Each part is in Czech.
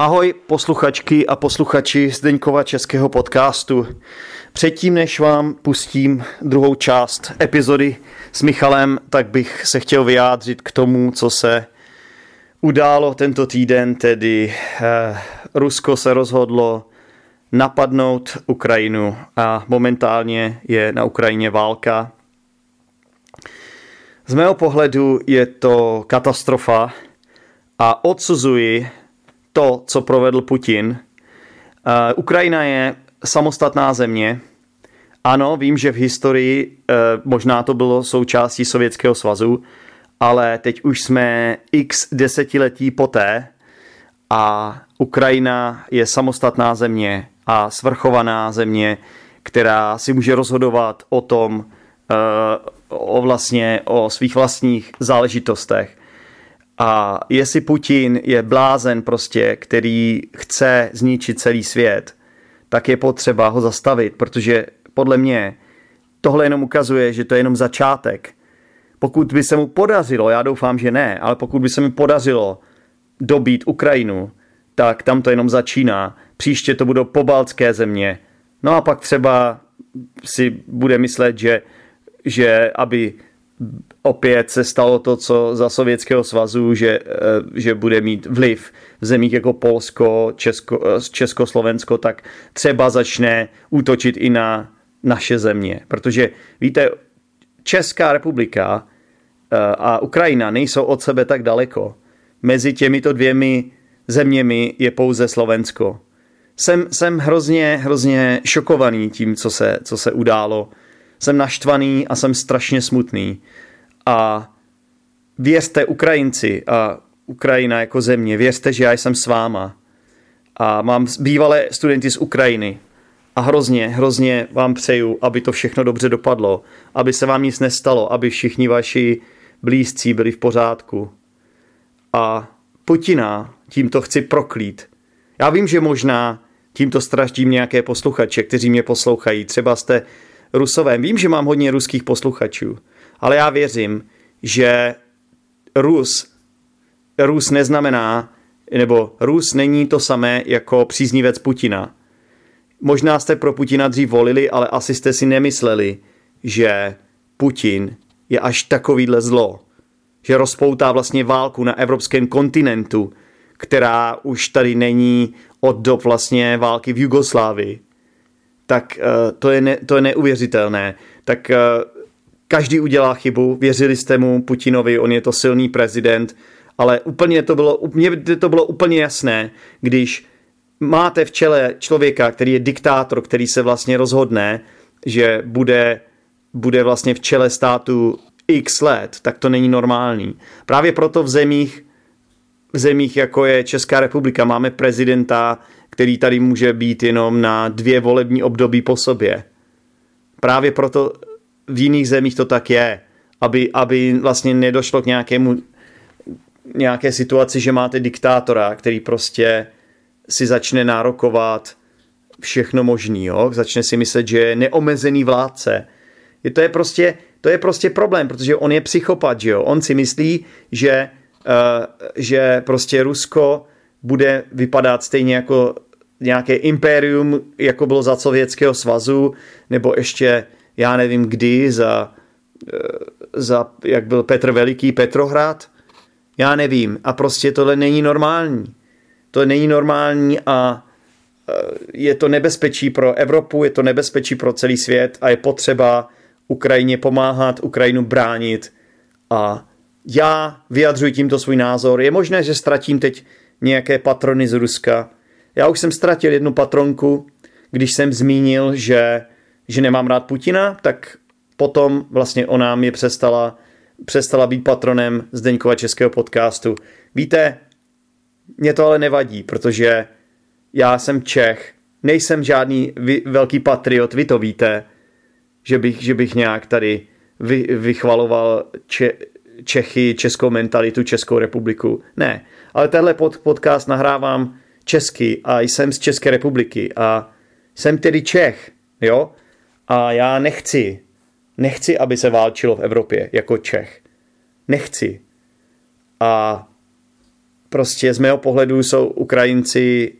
Ahoj posluchačky a posluchači Zdeňkova českého podcastu. Předtím, než vám pustím druhou část epizody s Michalem, tak bych se chtěl vyjádřit k tomu, co se událo tento týden, tedy eh, Rusko se rozhodlo napadnout Ukrajinu a momentálně je na Ukrajině válka. Z mého pohledu je to katastrofa a odsuzuji to, co provedl Putin. Uh, Ukrajina je samostatná země. Ano, vím, že v historii uh, možná to bylo součástí Sovětského svazu, ale teď už jsme x desetiletí poté a Ukrajina je samostatná země a svrchovaná země, která si může rozhodovat o tom, uh, o vlastně o svých vlastních záležitostech. A jestli Putin je blázen prostě, který chce zničit celý svět, tak je potřeba ho zastavit, protože podle mě tohle jenom ukazuje, že to je jenom začátek. Pokud by se mu podařilo, já doufám, že ne, ale pokud by se mi podařilo dobít Ukrajinu, tak tam to jenom začíná. Příště to budou pobaltské země. No a pak třeba si bude myslet, že, že aby opět se stalo to, co za Sovětského svazu, že, eh, že bude mít vliv v zemích jako Polsko, Česko, eh, Československo, tak třeba začne útočit i na naše země. Protože víte, Česká republika eh, a Ukrajina nejsou od sebe tak daleko. Mezi těmito dvěmi zeměmi je pouze Slovensko. Jsem, jsem hrozně, hrozně šokovaný tím, co se, co se událo jsem naštvaný a jsem strašně smutný. A věřte Ukrajinci a Ukrajina jako země, věřte, že já jsem s váma. A mám bývalé studenty z Ukrajiny. A hrozně, hrozně vám přeju, aby to všechno dobře dopadlo, aby se vám nic nestalo, aby všichni vaši blízcí byli v pořádku. A Putina tímto chci proklít. Já vím, že možná tímto straštím nějaké posluchače, kteří mě poslouchají. Třeba jste Rusové. Vím, že mám hodně ruských posluchačů, ale já věřím, že Rus, Rus neznamená, nebo Rus není to samé jako příznivec Putina. Možná jste pro Putina dřív volili, ale asi jste si nemysleli, že Putin je až takovýhle zlo, že rozpoutá vlastně válku na evropském kontinentu, která už tady není od dob vlastně války v Jugoslávii tak uh, to, je ne, to je neuvěřitelné. Tak uh, každý udělá chybu, věřili jste mu Putinovi, on je to silný prezident, ale úplně to bylo, mně to bylo úplně jasné, když máte v čele člověka, který je diktátor, který se vlastně rozhodne, že bude, bude vlastně v čele státu x let, tak to není normální. Právě proto v zemích, v zemích jako je Česká republika máme prezidenta, který tady může být jenom na dvě volební období po sobě. Právě proto v jiných zemích to tak je, aby, aby vlastně nedošlo k nějakému nějaké situaci, že máte diktátora, který prostě si začne nárokovat všechno možný, jo? začne si myslet, že je neomezený vládce. Je, to, je prostě, to je prostě problém, protože on je psychopat, že jo? On si myslí, že, uh, že prostě Rusko bude vypadat stejně jako nějaké impérium, jako bylo za Sovětského svazu, nebo ještě, já nevím kdy, za, eh, za jak byl Petr Veliký, Petrohrad, já nevím. A prostě tohle není normální. To není normální a eh, je to nebezpečí pro Evropu, je to nebezpečí pro celý svět a je potřeba Ukrajině pomáhat, Ukrajinu bránit a já vyjadřuji tímto svůj názor. Je možné, že ztratím teď nějaké patrony z Ruska. Já už jsem ztratil jednu patronku, když jsem zmínil, že, že nemám rád Putina, tak potom vlastně ona mi přestala, přestala být patronem Zdeňkova českého podcastu. Víte, mě to ale nevadí, protože já jsem Čech, nejsem žádný vy, velký patriot, vy to víte, že bych, že bych nějak tady vy, vychvaloval če, Čechy, českou mentalitu, Českou republiku. Ne, ale tenhle pod, podcast nahrávám česky a jsem z České republiky a jsem tedy Čech, jo? A já nechci, nechci, aby se válčilo v Evropě jako Čech. Nechci. A prostě z mého pohledu jsou Ukrajinci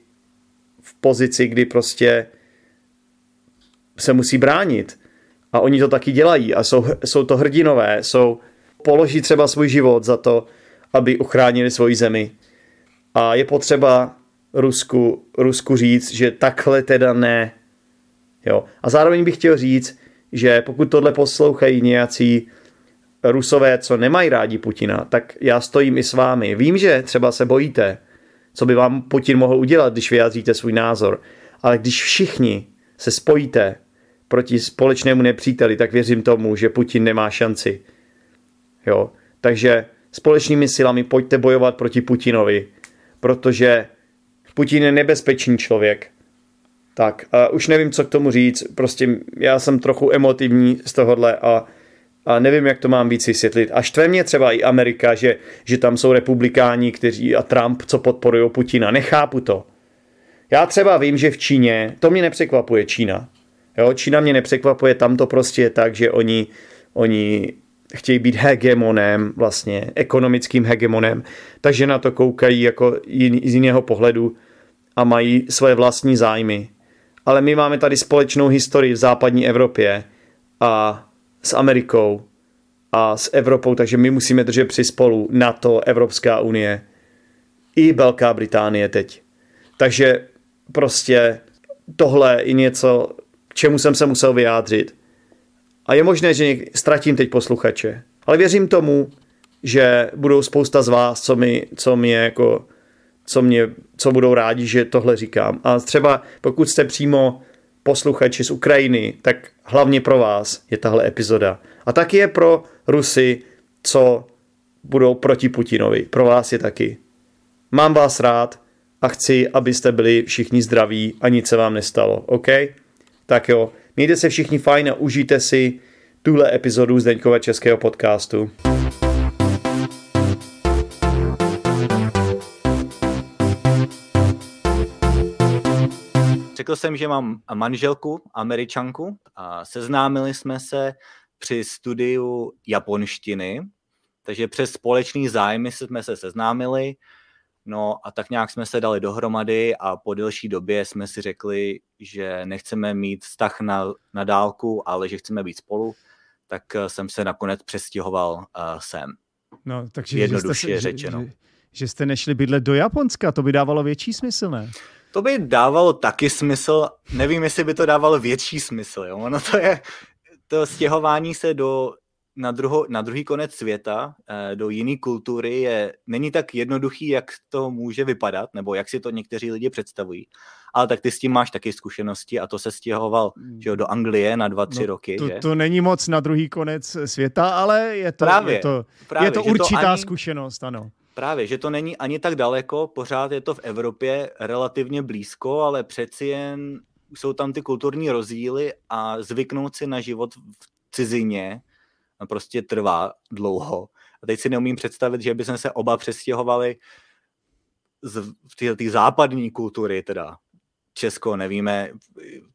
v pozici, kdy prostě se musí bránit. A oni to taky dělají a jsou, jsou to hrdinové, jsou, položí třeba svůj život za to, aby uchránili svoji zemi. A je potřeba Rusku, Rusku říct, že takhle teda ne. Jo. A zároveň bych chtěl říct, že pokud tohle poslouchají nějací Rusové, co nemají rádi Putina, tak já stojím i s vámi. Vím, že třeba se bojíte, co by vám Putin mohl udělat, když vyjádříte svůj názor. Ale když všichni se spojíte proti společnému nepříteli, tak věřím tomu, že Putin nemá šanci. Jo? Takže společnými silami pojďte bojovat proti Putinovi, protože Putin je nebezpečný člověk. Tak, a už nevím, co k tomu říct, prostě já jsem trochu emotivní z tohohle a, a nevím, jak to mám víc vysvětlit. A štve mě třeba i Amerika, že, že tam jsou republikáni, kteří a Trump, co podporují Putina. Nechápu to. Já třeba vím, že v Číně, to mě nepřekvapuje Čína. Jo, Čína mě nepřekvapuje, tam to prostě je tak, že oni, oni chtějí být hegemonem, vlastně ekonomickým hegemonem, takže na to koukají jako jin, z jiného pohledu a mají svoje vlastní zájmy. Ale my máme tady společnou historii v západní Evropě a s Amerikou a s Evropou, takže my musíme držet při spolu NATO, Evropská unie i Velká Británie teď. Takže prostě tohle je něco, k čemu jsem se musel vyjádřit. A je možné, že ztratím teď posluchače. Ale věřím tomu, že budou spousta z vás, co mi, co mě jako, co mě, co budou rádi, že tohle říkám. A třeba pokud jste přímo posluchači z Ukrajiny, tak hlavně pro vás je tahle epizoda. A taky je pro Rusy, co budou proti Putinovi. Pro vás je taky. Mám vás rád a chci, abyste byli všichni zdraví a nic se vám nestalo, OK? Tak jo, mějte se všichni fajn a užijte si tuhle epizodu Zdeňkova českého podcastu. Řekl jsem, že mám manželku, američanku a seznámili jsme se při studiu japonštiny, takže přes společný zájmy jsme se seznámili, no a tak nějak jsme se dali dohromady a po delší době jsme si řekli, že nechceme mít vztah na, na dálku, ale že chceme být spolu, tak jsem se nakonec přestěhoval uh, sem. No, takže Jednoduše že jste, řečeno. Že, že, že jste nešli bydlet do Japonska, to by dávalo větší smysl, ne? To by dávalo taky smysl, nevím, jestli by to dávalo větší smysl, jo? Ono to je, to stěhování se do, na, druho, na druhý konec světa, eh, do jiné kultury je, není tak jednoduchý, jak to může vypadat, nebo jak si to někteří lidi představují. Ale tak ty s tím máš taky zkušenosti a to se stěhoval že jo, do Anglie na dva, tři no, roky. To, že? to není moc na druhý konec světa, ale je to, právě, je to, právě, je to určitá to ani, zkušenost, ano. Právě, že to není ani tak daleko, pořád je to v Evropě relativně blízko, ale přeci jen jsou tam ty kulturní rozdíly a zvyknout si na život v cizině prostě trvá dlouho. A teď si neumím představit, že bychom se oba přestěhovali z té západní kultury, teda Česko, nevíme,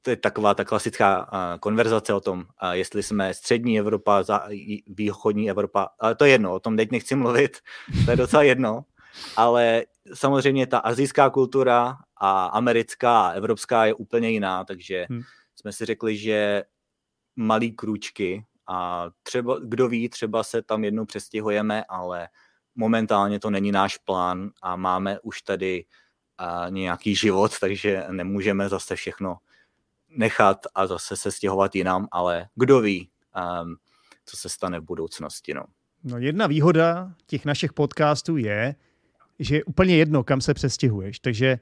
to je taková ta klasická konverzace o tom, jestli jsme střední Evropa, východní Evropa, ale to je jedno, o tom teď nechci mluvit, to je docela jedno, ale samozřejmě ta azijská kultura a americká a evropská je úplně jiná, takže hmm. jsme si řekli, že malý krůčky a třeba, kdo ví, třeba se tam jednou přestěhujeme, ale momentálně to není náš plán a máme už tady a nějaký život, takže nemůžeme zase všechno nechat a zase se stěhovat jinam, ale kdo ví, um, co se stane v budoucnosti. No. no jedna výhoda těch našich podcastů je, že je úplně jedno, kam se přestěhuješ, takže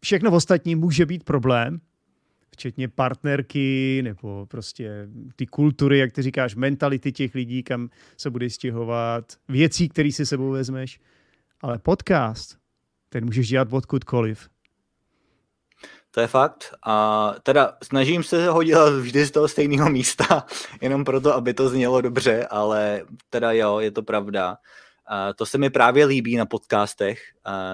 všechno v ostatní může být problém, včetně partnerky nebo prostě ty kultury, jak ty říkáš, mentality těch lidí, kam se bude stěhovat, věcí, které si sebou vezmeš. Ale podcast, ten můžeš dělat odkudkoliv. To je fakt. A teda snažím se ho dělat vždy z toho stejného místa, jenom proto, aby to znělo dobře, ale teda jo, je to pravda. A to se mi právě líbí na podcastech,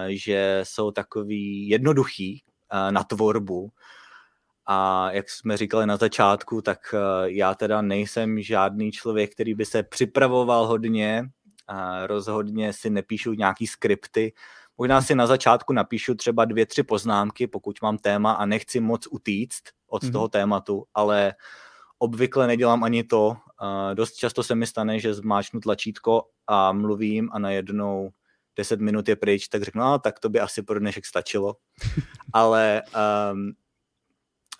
že jsou takový jednoduchý na tvorbu. A jak jsme říkali na začátku, tak já teda nejsem žádný člověk, který by se připravoval hodně, rozhodně si nepíšu nějaký skripty, Možná si na začátku napíšu třeba dvě, tři poznámky, pokud mám téma a nechci moc utíct od mm-hmm. toho tématu, ale obvykle nedělám ani to. Uh, dost často se mi stane, že zmáčknu tlačítko a mluvím a najednou 10 minut je pryč, tak řeknu, no, tak to by asi pro dnešek stačilo. ale, um,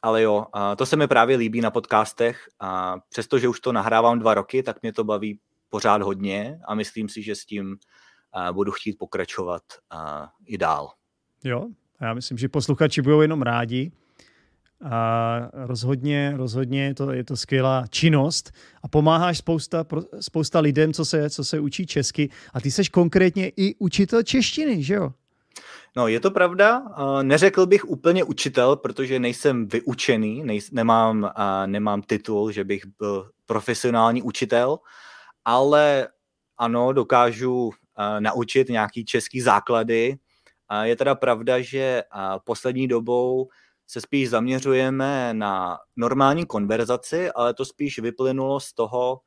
ale jo, uh, to se mi právě líbí na podcastech a přestože už to nahrávám dva roky, tak mě to baví pořád hodně a myslím si, že s tím uh, budu chtít pokračovat uh, i dál. Jo, já myslím, že posluchači budou jenom rádi. A rozhodně, rozhodně je to, je to skvělá činnost a pomáháš spousta, spousta lidem, co se, co se učí česky. A ty seš konkrétně i učitel češtiny, že jo? No, je to pravda. Neřekl bych úplně učitel, protože nejsem vyučený, nej, nemám, nemám titul, že bych byl profesionální učitel, ale ano, dokážu naučit nějaký český základy. Je teda pravda, že poslední dobou se spíš zaměřujeme na normální konverzaci, ale to spíš vyplynulo z toho,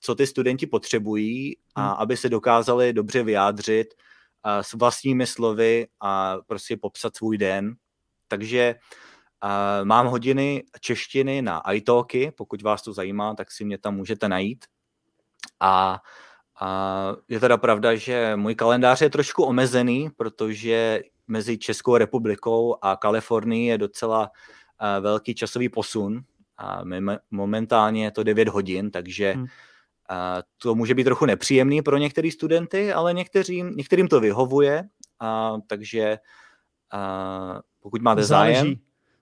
co ty studenti potřebují, a hmm. aby se dokázali dobře vyjádřit s vlastními slovy a prostě popsat svůj den. Takže mám hodiny češtiny na iTalky, pokud vás to zajímá, tak si mě tam můžete najít. A, a je teda pravda, že můj kalendář je trošku omezený, protože mezi Českou republikou a Kalifornií je docela uh, velký časový posun. A momentálně je to 9 hodin, takže hmm. uh, to může být trochu nepříjemný pro některé studenty, ale některým, některým to vyhovuje, uh, takže uh, pokud máte zájem, zájem,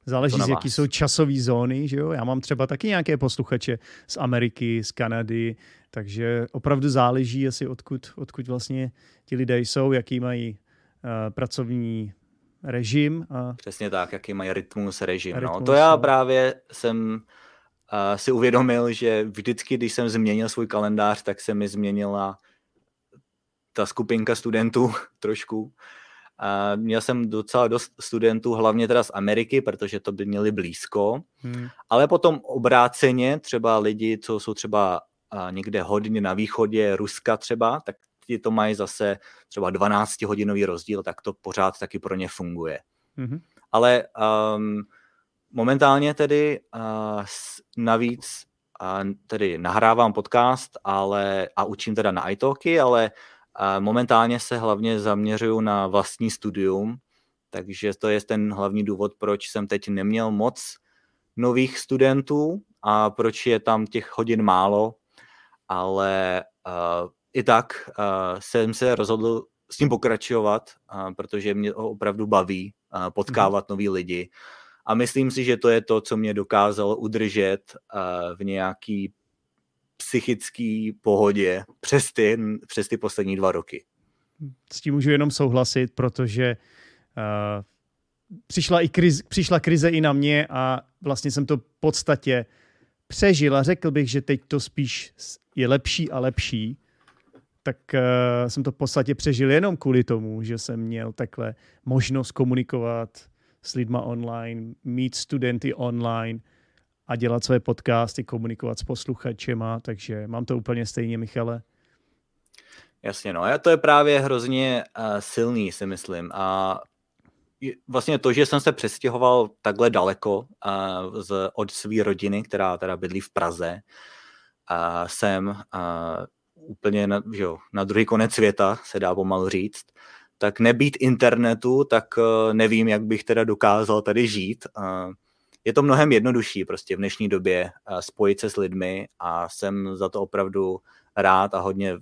Záleží, z jaký jsou časové zóny, že jo? Já mám třeba taky nějaké posluchače z Ameriky, z Kanady, takže opravdu záleží asi odkud, odkud vlastně ti lidé jsou, jaký mají uh, pracovní režim. A... Přesně tak, jaký mají rytmus, režim. No. Rytmus, no. To já no. právě jsem uh, si uvědomil, že vždycky, když jsem změnil svůj kalendář, tak se mi změnila ta skupinka studentů trošku. A měl jsem docela dost studentů, hlavně teda z Ameriky, protože to by měli blízko, hmm. ale potom obráceně třeba lidi, co jsou třeba někde hodně na východě Ruska třeba, tak ti to mají zase třeba 12 hodinový rozdíl, tak to pořád taky pro ně funguje. Mm-hmm. Ale um, momentálně tedy uh, navíc uh, tedy nahrávám podcast ale, a učím teda na iTalky, ale uh, momentálně se hlavně zaměřuju na vlastní studium, takže to je ten hlavní důvod, proč jsem teď neměl moc nových studentů a proč je tam těch hodin málo, ale uh, i tak uh, jsem se rozhodl s tím pokračovat, uh, protože mě opravdu baví uh, potkávat mm. nový lidi. A myslím si, že to je to, co mě dokázalo udržet uh, v nějaký psychický pohodě přes ty, přes ty poslední dva roky. S tím můžu jenom souhlasit, protože uh, přišla, i kriz, přišla krize i na mě a vlastně jsem to v podstatě přežil a řekl bych, že teď to spíš je lepší a lepší, tak uh, jsem to v podstatě přežil jenom kvůli tomu, že jsem měl takhle možnost komunikovat s lidma online, mít studenty online a dělat své podcasty, komunikovat s posluchačema, takže mám to úplně stejně, Michale. Jasně, no a to je právě hrozně uh, silný, si myslím. A vlastně to, že jsem se přestěhoval takhle daleko uh, z, od své rodiny, která teda bydlí v Praze, uh, jsem uh, úplně na, že jo, na druhý konec světa, se dá pomalu říct, tak nebýt internetu, tak uh, nevím, jak bych teda dokázal tady žít. Uh, je to mnohem jednodušší prostě v dnešní době uh, spojit se s lidmi a jsem za to opravdu rád a hodně uh,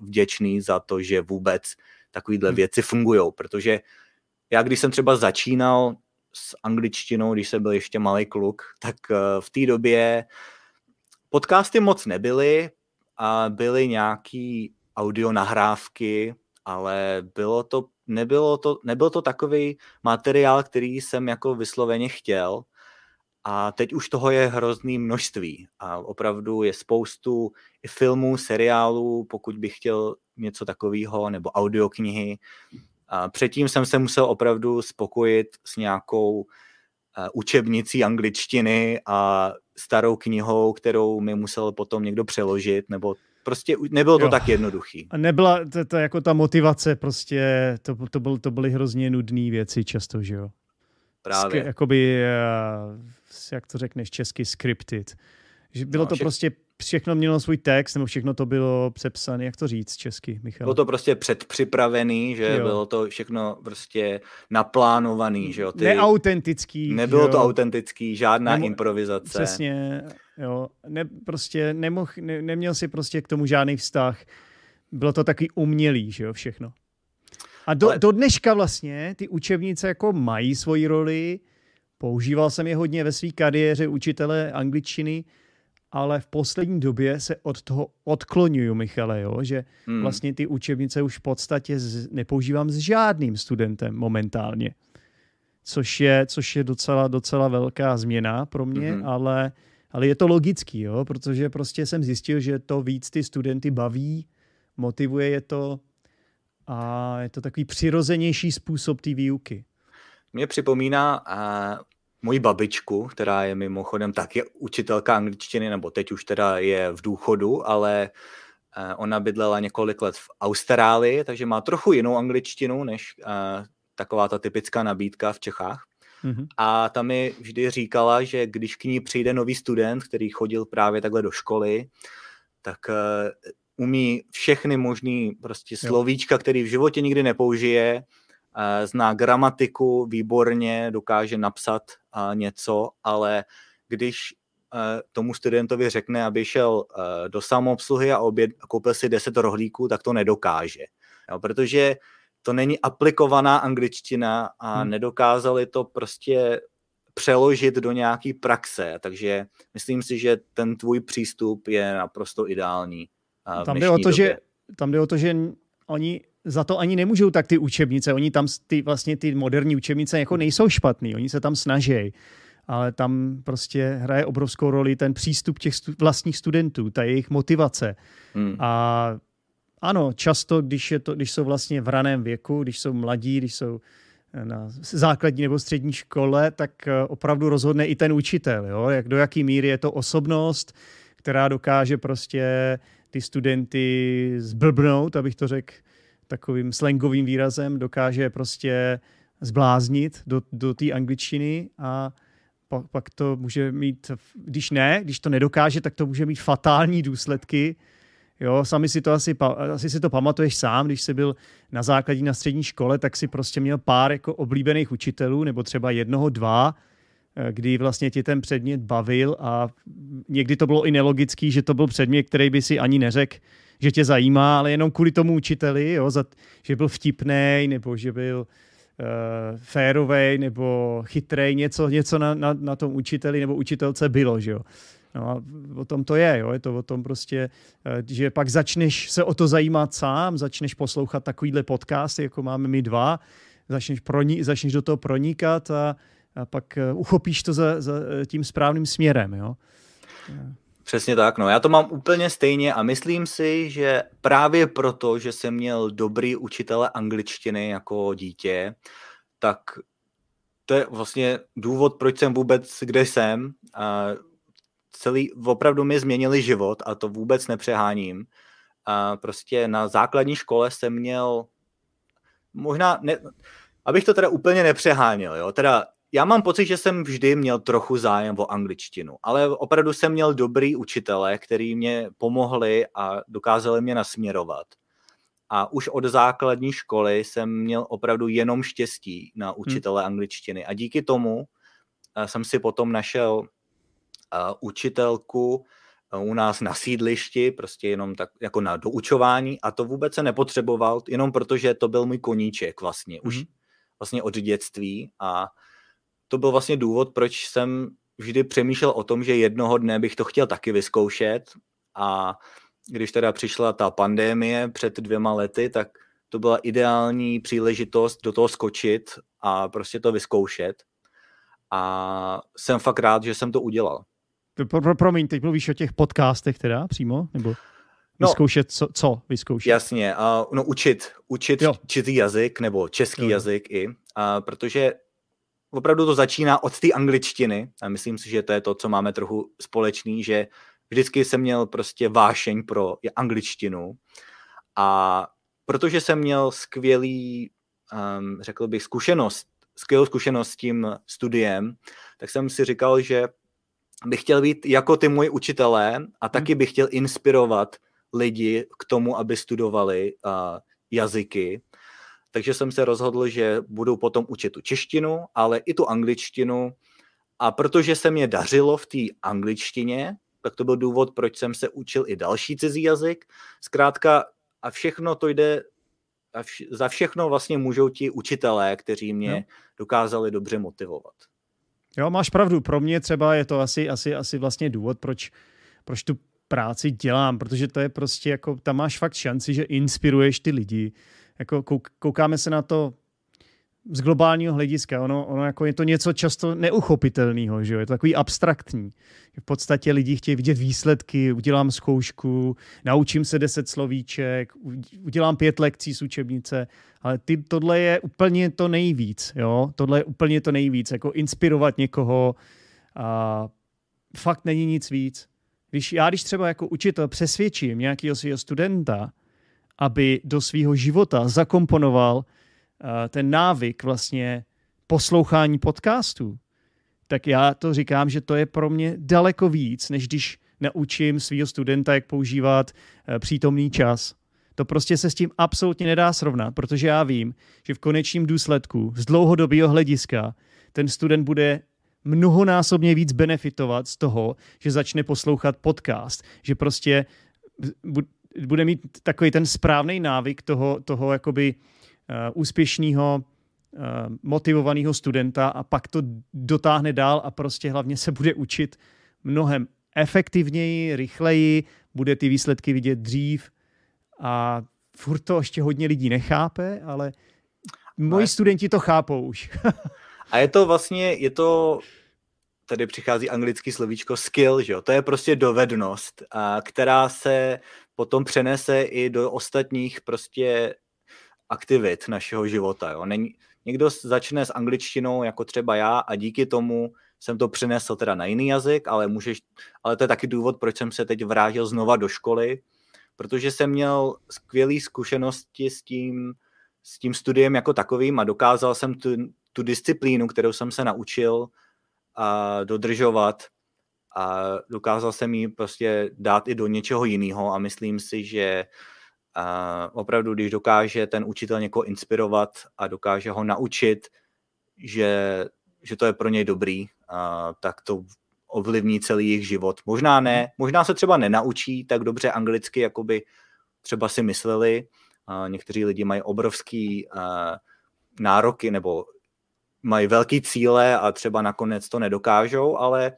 vděčný za to, že vůbec takovýhle hmm. věci fungují, protože já když jsem třeba začínal s angličtinou, když jsem byl ještě malý kluk, tak uh, v té době podcasty moc nebyly, a byly nějaký audio nahrávky, ale bylo to, nebylo to, nebyl to takový materiál, který jsem jako vysloveně chtěl. A teď už toho je hrozný množství. A opravdu je spoustu i filmů, seriálů, pokud bych chtěl něco takového, nebo audioknihy. A předtím jsem se musel opravdu spokojit s nějakou učebnicí angličtiny a starou knihou, kterou mi musel potom někdo přeložit, nebo prostě nebylo to Jo. tak jednoduchý. A nebyla to, to jako ta motivace prostě, to, to, byl, to byly hrozně nudné věci často, že jo. Právě. Sk- jakoby, eh, jak to řekneš česky, scripted. Že bylo No, to prostě, všechno mělo svůj text, nebo všechno to bylo přepsané, jak to říct česky, Michal? Bylo to prostě předpřipravený, že Jo. bylo to všechno prostě naplánovaný, že jo. Ty, Neautentický. nebylo že to jo. autentický, žádná Nemo- improvizace. Přesně, jo. Ne, prostě nemohl, ne, neměl si prostě k tomu žádný vztah. Bylo to taky umělý, že jo, všechno. A do, Ale- do dneška vlastně ty učebnice jako mají svoji roli. Používal jsem je hodně ve své kariéře učitele angličtiny, ale v poslední době se od toho odklonuju, Michale, jo? že Hmm. vlastně ty učebnice už v podstatě z, nepoužívám s žádným studentem momentálně. Což je, což je docela, docela velká změna pro mě, mm-hmm. ale, ale je to logický, jo? protože prostě jsem zjistil, že to víc ty studenty baví, motivuje je to a je to takový přirozenější způsob té výuky. Mě připomíná uh, moji babičku, která je mimochodem taky učitelka angličtiny, nebo teď už teda je v důchodu, ale uh, ona bydlela několik let v Austrálii, takže má trochu jinou angličtinu než uh, taková ta typická nabídka v Čechách. Mhm. A ta mi vždy říkala, že když k ní přijde nový student, který chodil právě takhle do školy, tak uh, umí všechny možný prostě slovíčka, který v životě nikdy nepoužije, zná gramatiku výborně, dokáže napsat uh, něco, ale když uh, tomu studentovi řekne, aby šel do samoobsluhy a oběd, koupil si 10 rohlíků, tak to nedokáže. Jo, protože to není aplikovaná angličtina a Hmm. nedokázali to prostě přeložit do nějaký praxe, takže myslím si, že ten tvůj přístup je naprosto ideální. Tam jde o to, že době. tam jde o to, že oni za to ani nemůžou tak ty učebnice. Oni tam ty vlastně ty moderní učebnice jako nejsou špatný, oni se tam snaží. Ale tam prostě hraje obrovskou roli ten přístup těch stu, vlastních studentů, ta jejich motivace. Hmm. A ano, často, když, je to, když jsou vlastně v raném věku, když jsou mladí, když jsou na základní nebo střední škole, tak eh, opravdu rozhodne i ten učitel, jo? Jak, do jaký míry je to osobnost, která dokáže prostě ty studenty zblbnout, abych to řekl takovým slangovým výrazem, dokáže prostě zbláznit do, do té angličtiny a pak, pak to může mít, když ne, když to nedokáže, tak to může mít fatální důsledky. Jo, sami si to asi, asi si to pamatuješ sám, když jsi byl na základní, na střední škole, tak si prostě měl pár jako oblíbených učitelů, nebo třeba jednoho, dva, eh, kdy vlastně ti ten předmět bavil a někdy to bylo i nelogický, že to byl předmět, který by si ani neřekl, že tě zajímá, ale jenom kvůli tomu učiteli, jo, za, že byl vtipný, nebo že byl uh, férovej, nebo chytrej, něco, něco na, na, na tom učiteli nebo učitelce bylo, že jo. No a o tom to je, jo? je to o tom prostě, eh, že pak začneš se o to zajímat sám, začneš poslouchat takovýhle podcasty, jako máme my dva, začneš, proní, začneš do toho pronikat a, a pak eh, uchopíš to za, za tím správným směrem. Jo? Přesně tak, no. Já to mám úplně stejně a myslím si, že právě proto, že jsem měl dobrý učitele angličtiny jako dítě, tak to je vlastně důvod, proč jsem vůbec kde jsem. A celý, opravdu mi změnili život a to vůbec nepřeháním. A prostě na základní škole jsem měl možná, ne, abych to teda úplně nepřeháněl, jo, teda já mám pocit, že jsem vždy měl trochu zájem o angličtinu, ale opravdu jsem měl dobrý učitele, který mě pomohli a dokázali mě nasměrovat. A už od základní školy jsem měl opravdu jenom štěstí na učitele hmm. angličtiny. A díky tomu uh, jsem si potom našel uh, učitelku uh, u nás na sídlišti, prostě jenom tak jako na doučování a to vůbec se nepotřeboval, jenom protože to byl můj koníček vlastně, hmm. už vlastně od dětství a to byl vlastně důvod, proč jsem vždy přemýšlel o tom, že jednoho dne bych to chtěl taky vyzkoušet a když teda přišla ta pandémie před dvěma lety, tak to byla ideální příležitost do toho skočit a prostě to vyzkoušet. A jsem fakt rád, že jsem to udělal. Pro, pro, promiň, teď mluvíš o těch podcastech teda přímo? Nebo No. vyzkoušet, co, co vyzkoušet? Jasně, uh, no učit, učit Jo. čitý jazyk nebo český Jo. jazyk i, uh, protože opravdu to začíná od té angličtiny a myslím si, že to je to, co máme trochu společný, že vždycky jsem měl prostě vášeň pro angličtinu a protože jsem měl skvělý, um, řekl bych, zkušenost, skvělou zkušenost s tím studiem, tak jsem si říkal, že bych chtěl být jako ty moji učitelé a taky bych chtěl inspirovat lidi k tomu, aby studovali uh, jazyky. Takže jsem se rozhodl, že budu potom učit tu češtinu, ale i tu angličtinu. A protože se mě dařilo v té angličtině, tak to byl důvod, proč jsem se učil i další cizí jazyk. Zkrátka a všechno to jde, a vš, za všechno vlastně můžou ti učitelé, kteří mě no. dokázali dobře motivovat. Jo, máš pravdu. Pro mě třeba je to asi, asi, asi vlastně důvod, proč, proč tu práci dělám, protože to je prostě jako, tam máš fakt šanci, že inspiruješ ty lidi. Jako koukáme se na to z globálního hlediska. Ono, ono jako je to něco často neuchopitelného, že jo? je to takový abstraktní. V podstatě lidi chtějí vidět výsledky, udělám zkoušku, naučím se deset slovíček, udělám pět lekcí z učebnice, ale ty, tohle je úplně to nejvíc. Jo? Tohle je úplně to nejvíc, jako inspirovat někoho a fakt není nic víc. Když já, když třeba jako učitel přesvědčím nějakého svého studenta, aby do svého života zakomponoval Eh, ten návyk vlastně poslouchání podcastů, tak já to říkám, že to je pro mě daleko víc, než když naučím svého studenta, jak používat eh, přítomný čas. To prostě se s tím absolutně nedá srovnat, protože já vím, že v konečném důsledku z dlouhodobého hlediska ten student bude mnohonásobně víc benefitovat z toho, že začne poslouchat podcast, že prostě bude mít takový ten správný návyk toho, toho jakoby Eh, úspěšného, eh, motivovaného studenta a pak to dotáhne dál a prostě hlavně se bude učit mnohem efektivněji, rychleji, bude ty výsledky vidět dřív a furt to ještě hodně lidí nechápe, ale moji studenti to chápou už. a je to vlastně, je to, tady přichází anglický slovíčko skill, že jo? to je prostě dovednost, a která se potom přenese i do ostatních prostě aktivit našeho života. Jo. Není, někdo začne s angličtinou, jako třeba já, a díky tomu jsem to přinesl teda na jiný jazyk, ale, můžeš, ale to je taky důvod, proč jsem se teď vrátil znova do školy, protože jsem měl skvělé zkušenosti s tím, s tím studiem jako takovým a dokázal jsem tu, tu disciplínu, kterou jsem se naučil, a dodržovat a dokázal jsem ji prostě dát i do něčeho jiného a myslím si, že a opravdu, když dokáže ten učitel někoho inspirovat a dokáže ho naučit, že, že to je pro něj dobrý, a, tak to ovlivní celý jejich život. Možná ne, mhm. možná se třeba nenaučí tak dobře anglicky, jako by třeba si mysleli. A někteří lidi mají obrovský a, nároky nebo mají velký cíle a třeba nakonec to nedokážou, ale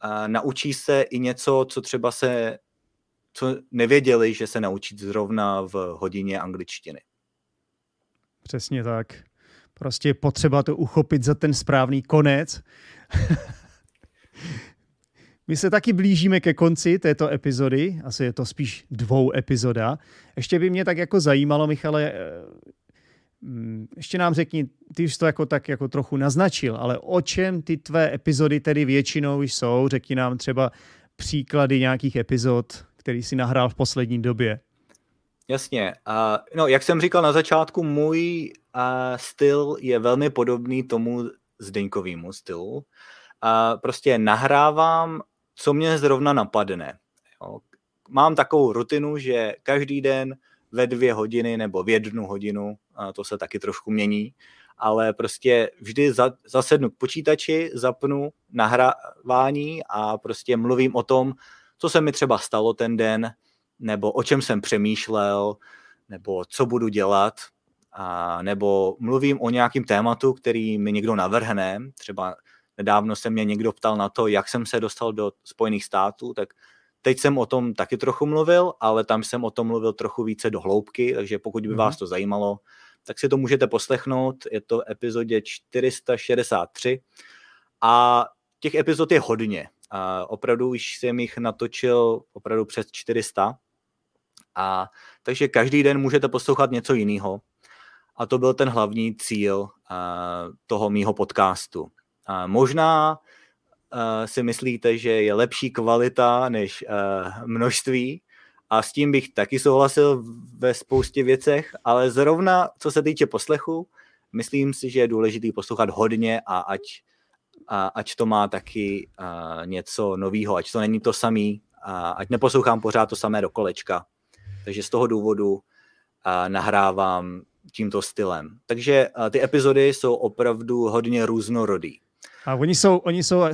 a, naučí se i něco, co třeba se co nevěděli, že se naučit zrovna v hodině angličtiny. Přesně tak. Prostě potřeba to uchopit za ten správný konec. My se taky blížíme ke konci této epizody, asi je to spíš dvou epizoda. Ještě by mě tak jako zajímalo, Michale, ještě nám řekni, ty už to jako tak jako trochu naznačil, ale o čem ty tvé epizody tedy většinou jsou? Řekni nám třeba příklady nějakých epizod, který si nahrál v poslední době. Jasně. Uh, no, jak jsem říkal na začátku, můj uh, styl je velmi podobný tomu Zdeňkovému stylu. Uh, prostě nahrávám, co mě zrovna napadne. Jo. Mám takovou rutinu, že každý den ve dvě hodiny nebo v jednu hodinu, to se taky trošku mění, ale prostě vždy za, zasednu k počítači, zapnu nahrávání a prostě mluvím o tom, co se mi třeba stalo ten den, nebo o čem jsem přemýšlel, nebo co budu dělat, a nebo mluvím o nějakém tématu, který mi někdo navrhne. Třeba nedávno se mě někdo ptal na to, jak jsem se dostal do Spojených států, tak teď jsem o tom taky trochu mluvil, ale tam jsem o tom mluvil trochu více do hloubky, takže pokud by mm-hmm. vás to zajímalo, tak si to můžete poslechnout. Je to epizodě 463 a těch epizod je hodně. A opravdu už jsem jich natočil opravdu přes 400. A takže každý den můžete poslouchat něco jiného. A to byl ten hlavní cíl a, toho mýho podcastu. A možná si myslíte, že je lepší kvalita než uh, množství. A s tím bych taky souhlasil ve spoustě věcech, ale zrovna co se týče poslechu, myslím si, že je důležité poslouchat hodně a ať, a, ať to má taky a, něco nového, ať to není to samý, a ať neposlouchám pořád to samé do kolečka. Takže z toho důvodu a, nahrávám tímto stylem. Takže ty epizody jsou opravdu hodně různorodý. A oni jsou, oni jsou uh,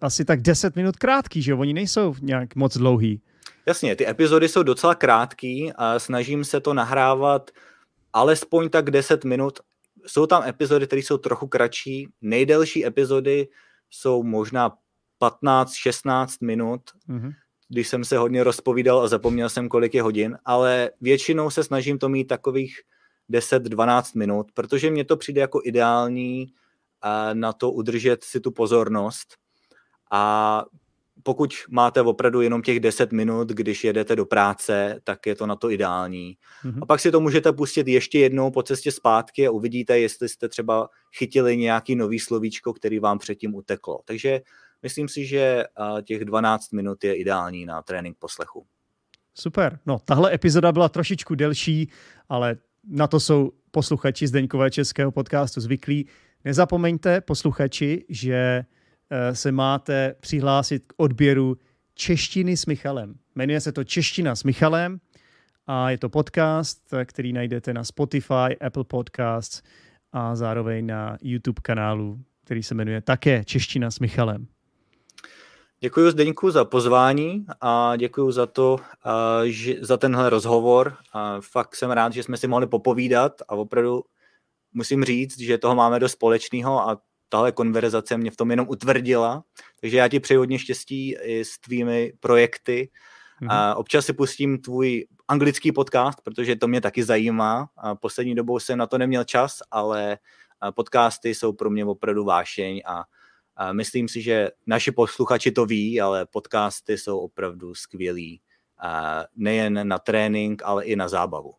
asi tak 10 minut krátký, že Oni nejsou nějak moc dlouhý. Jasně, ty epizody jsou docela krátký a snažím se to nahrávat alespoň tak 10 minut. Jsou tam epizody, které jsou trochu kratší. Nejdelší epizody jsou možná 15-16 minut, mm-hmm. když jsem se hodně rozpovídal a zapomněl jsem, kolik je hodin, ale většinou se snažím to mít takových 10-12 minut, protože mně to přijde jako ideální na to udržet si tu pozornost. A pokud máte opravdu jenom těch 10 minut, když jedete do práce, tak je to na to ideální. Mm-hmm. A pak si to můžete pustit ještě jednou po cestě zpátky a uvidíte, jestli jste třeba chytili nějaký nový slovíčko, který vám předtím uteklo. Takže myslím si, že těch 12 minut je ideální na trénink poslechu. Super. No, tahle epizoda byla trošičku delší, ale na to jsou posluchači Zdeňkové českého podcastu zvyklí. Nezapomeňte, posluchači, že se máte přihlásit k odběru Češtiny s Michalem. Jmenuje se to Čeština s Michalem a je to podcast, eh, který najdete na Spotify, Apple Podcasts a zároveň na YouTube kanálu, který se jmenuje také Čeština s Michalem. Děkuji Zdeňku za pozvání a děkuji za to, eh, že, za tenhle rozhovor. A fakt jsem rád, že jsme si mohli popovídat a opravdu musím říct, že toho máme dost společného a tahle konverzace mě v tom jenom utvrdila. Takže já ti přeji hodně štěstí i s tvými projekty. Mm-hmm. A občas si pustím tvůj anglický podcast, protože to mě taky zajímá. A poslední dobou jsem na to neměl čas, ale podcasty jsou pro mě opravdu vášeň a, a myslím si, že naši posluchači to ví, ale podcasty jsou opravdu skvělí. A nejen na trénink, ale i na zábavu.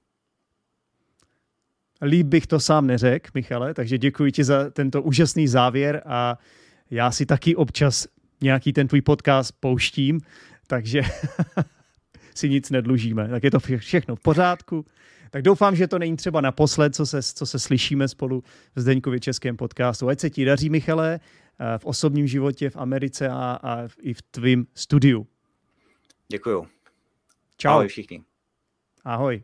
Líp bych to sám neřekl, Michale, takže děkuji ti za tento úžasný závěr a já si taky občas nějaký ten tvůj podcast pouštím, takže si nic nedlužíme. Tak je to všechno v pořádku. Tak doufám, že to není třeba naposled, co se, co se slyšíme spolu v Zdeňkově českém podcastu. Ať se ti daří, Michale, eh, v osobním životě v Americe a, a i v tvým studiu. Děkuju. Čau. Ahoj všichni. Ahoj.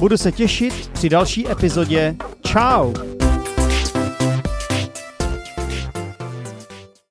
Budu se těšit při další epizodě. Ciao!